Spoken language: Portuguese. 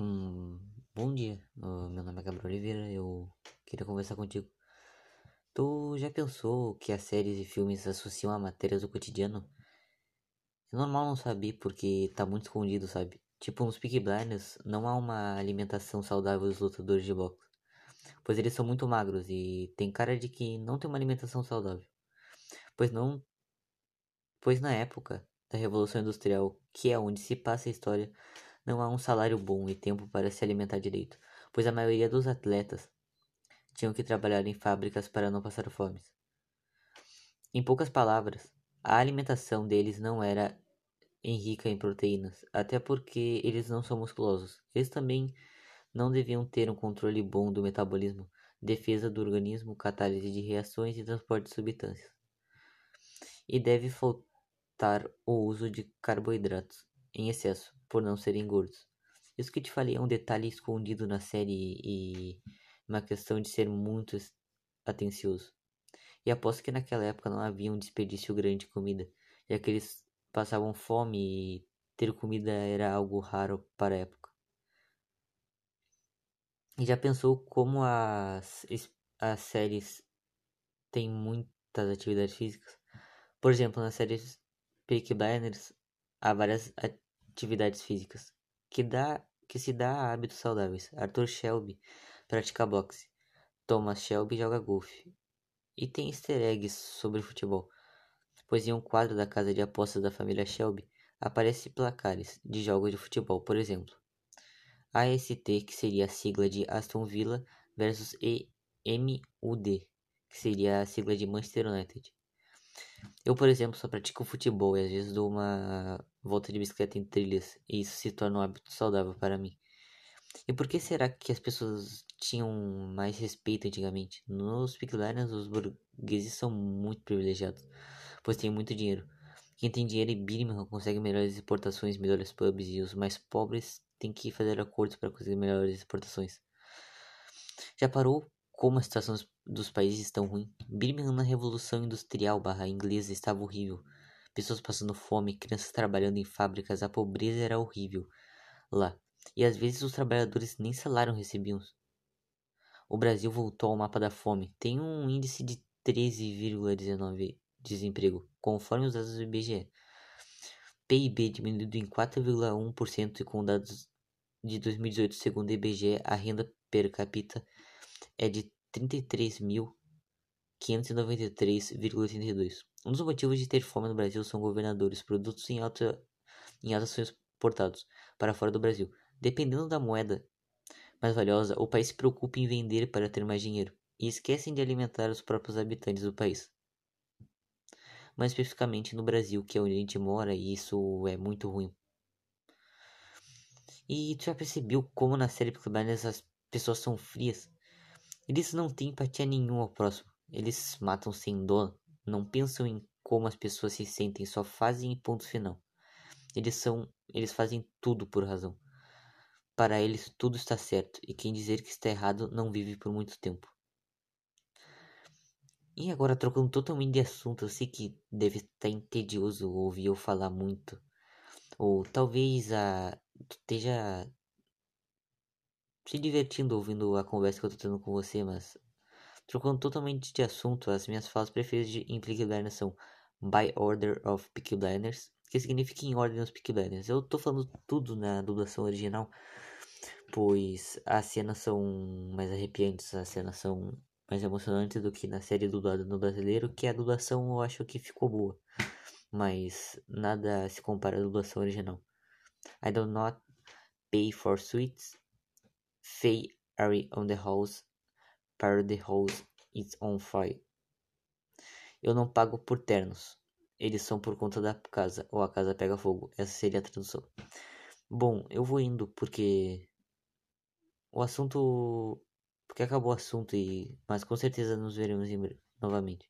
Hum, bom dia, meu nome é Gabriel Oliveira, eu queria conversar contigo. Tu já pensou que as séries e filmes associam a matérias do cotidiano? É normal não saber porque tá muito escondido, sabe? Tipo, nos Peaky Blinders não há uma alimentação saudável dos lutadores de boxe, pois eles são muito magros e tem cara de que não tem uma alimentação saudável. Pois não, pois na época da Revolução Industrial, que é onde se passa a história, não há um salário bom e tempo para se alimentar direito, pois a maioria dos atletas tinham que trabalhar em fábricas para não passar fome. Em poucas palavras, a alimentação deles não era rica em proteínas, até porque eles não são musculosos. Eles também não deviam ter um controle bom do metabolismo, defesa do organismo, catálise de reações e transporte de substâncias. E deve faltar o uso de carboidratos em excesso, por não serem gordos. Isso que te falei é um detalhe escondido na série e uma questão de ser muito atencioso. E aposto que naquela época não havia um desperdício grande de comida, já que eles passavam fome e ter comida era algo raro para a época. E já pensou como as, as séries têm muitas atividades físicas? Por exemplo, nas séries Peaky Blinders há várias atividades físicas que, dá, que se dá a hábitos saudáveis. Arthur Shelby pratica boxe. Thomas Shelby joga golfe. E tem easter eggs sobre futebol, pois em um quadro da casa de apostas da família Shelby aparecem placares de jogos de futebol, por exemplo. AST, que seria a sigla de Aston Villa, versus EMUD, que seria a sigla de Manchester United. Eu, por exemplo, só pratico futebol e às vezes dou uma volta de bicicleta em trilhas e isso se torna um hábito saudável para mim. E por que será que as pessoas tinham mais respeito antigamente? Nos Peaky os burgueses são muito privilegiados, pois têm muito dinheiro. Quem tem dinheiro e Birmingham consegue melhores exportações, melhores pubs, e os mais pobres têm que fazer acordos para conseguir melhores exportações. Já parou como a situação dos países estão ruim? Birmingham na Revolução Industrial barra inglesa estava horrível. Pessoas passando fome, crianças trabalhando em fábricas, a pobreza era horrível lá. E às vezes os trabalhadores nem salário recebiam. O Brasil voltou ao mapa da fome. Tem um índice de 13,19 desemprego, conforme os dados do IBGE. PIB diminuído em 4,1% e com dados de 2018, segundo o IBGE, a renda per capita é de 33.593,82. Um dos motivos de ter fome no Brasil são governadores, produtos em alta, em alta são exportados para fora do Brasil. Dependendo da moeda mais valiosa, o país se preocupa em vender para ter mais dinheiro e esquecem de alimentar os próprios habitantes do país. Mais especificamente no Brasil, que é onde a gente mora, e isso é muito ruim. E tu já percebeu como na série Peaky as pessoas são frias? Eles não têm empatia nenhuma ao próximo. Eles matam sem dó, não pensam em como as pessoas se sentem, só fazem ponto final. Eles são, eles fazem tudo por razão. Para eles tudo está certo, e quem dizer que está errado não vive por muito tempo. E agora, trocando totalmente de assunto, eu sei que deve estar entedioso ouvir eu falar muito. Ou talvez a, tu esteja se divertindo ouvindo a conversa que eu tô tendo com você, mas trocando totalmente de assunto, as minhas falas preferidas de, em Peaky Blinders são By Order of Peaky Blinders, que significa em ordem dos Peaky Blinders. Eu tô falando tudo na dublação original, pois as cenas são mais arrepiantes, as cenas são mais emocionantes do que na série dublada no brasileiro, que a dublação eu acho que ficou boa, mas nada se compara à dublação original. I do not pay for sweets. Faye are on the house, para the house is on fire. Eu não pago por ternos. Eles são por conta da casa, ou a casa pega fogo. Essa seria a tradução. Bom, eu vou indo porque o assunto porque acabou o assunto e mas com certeza nos veremos novamente.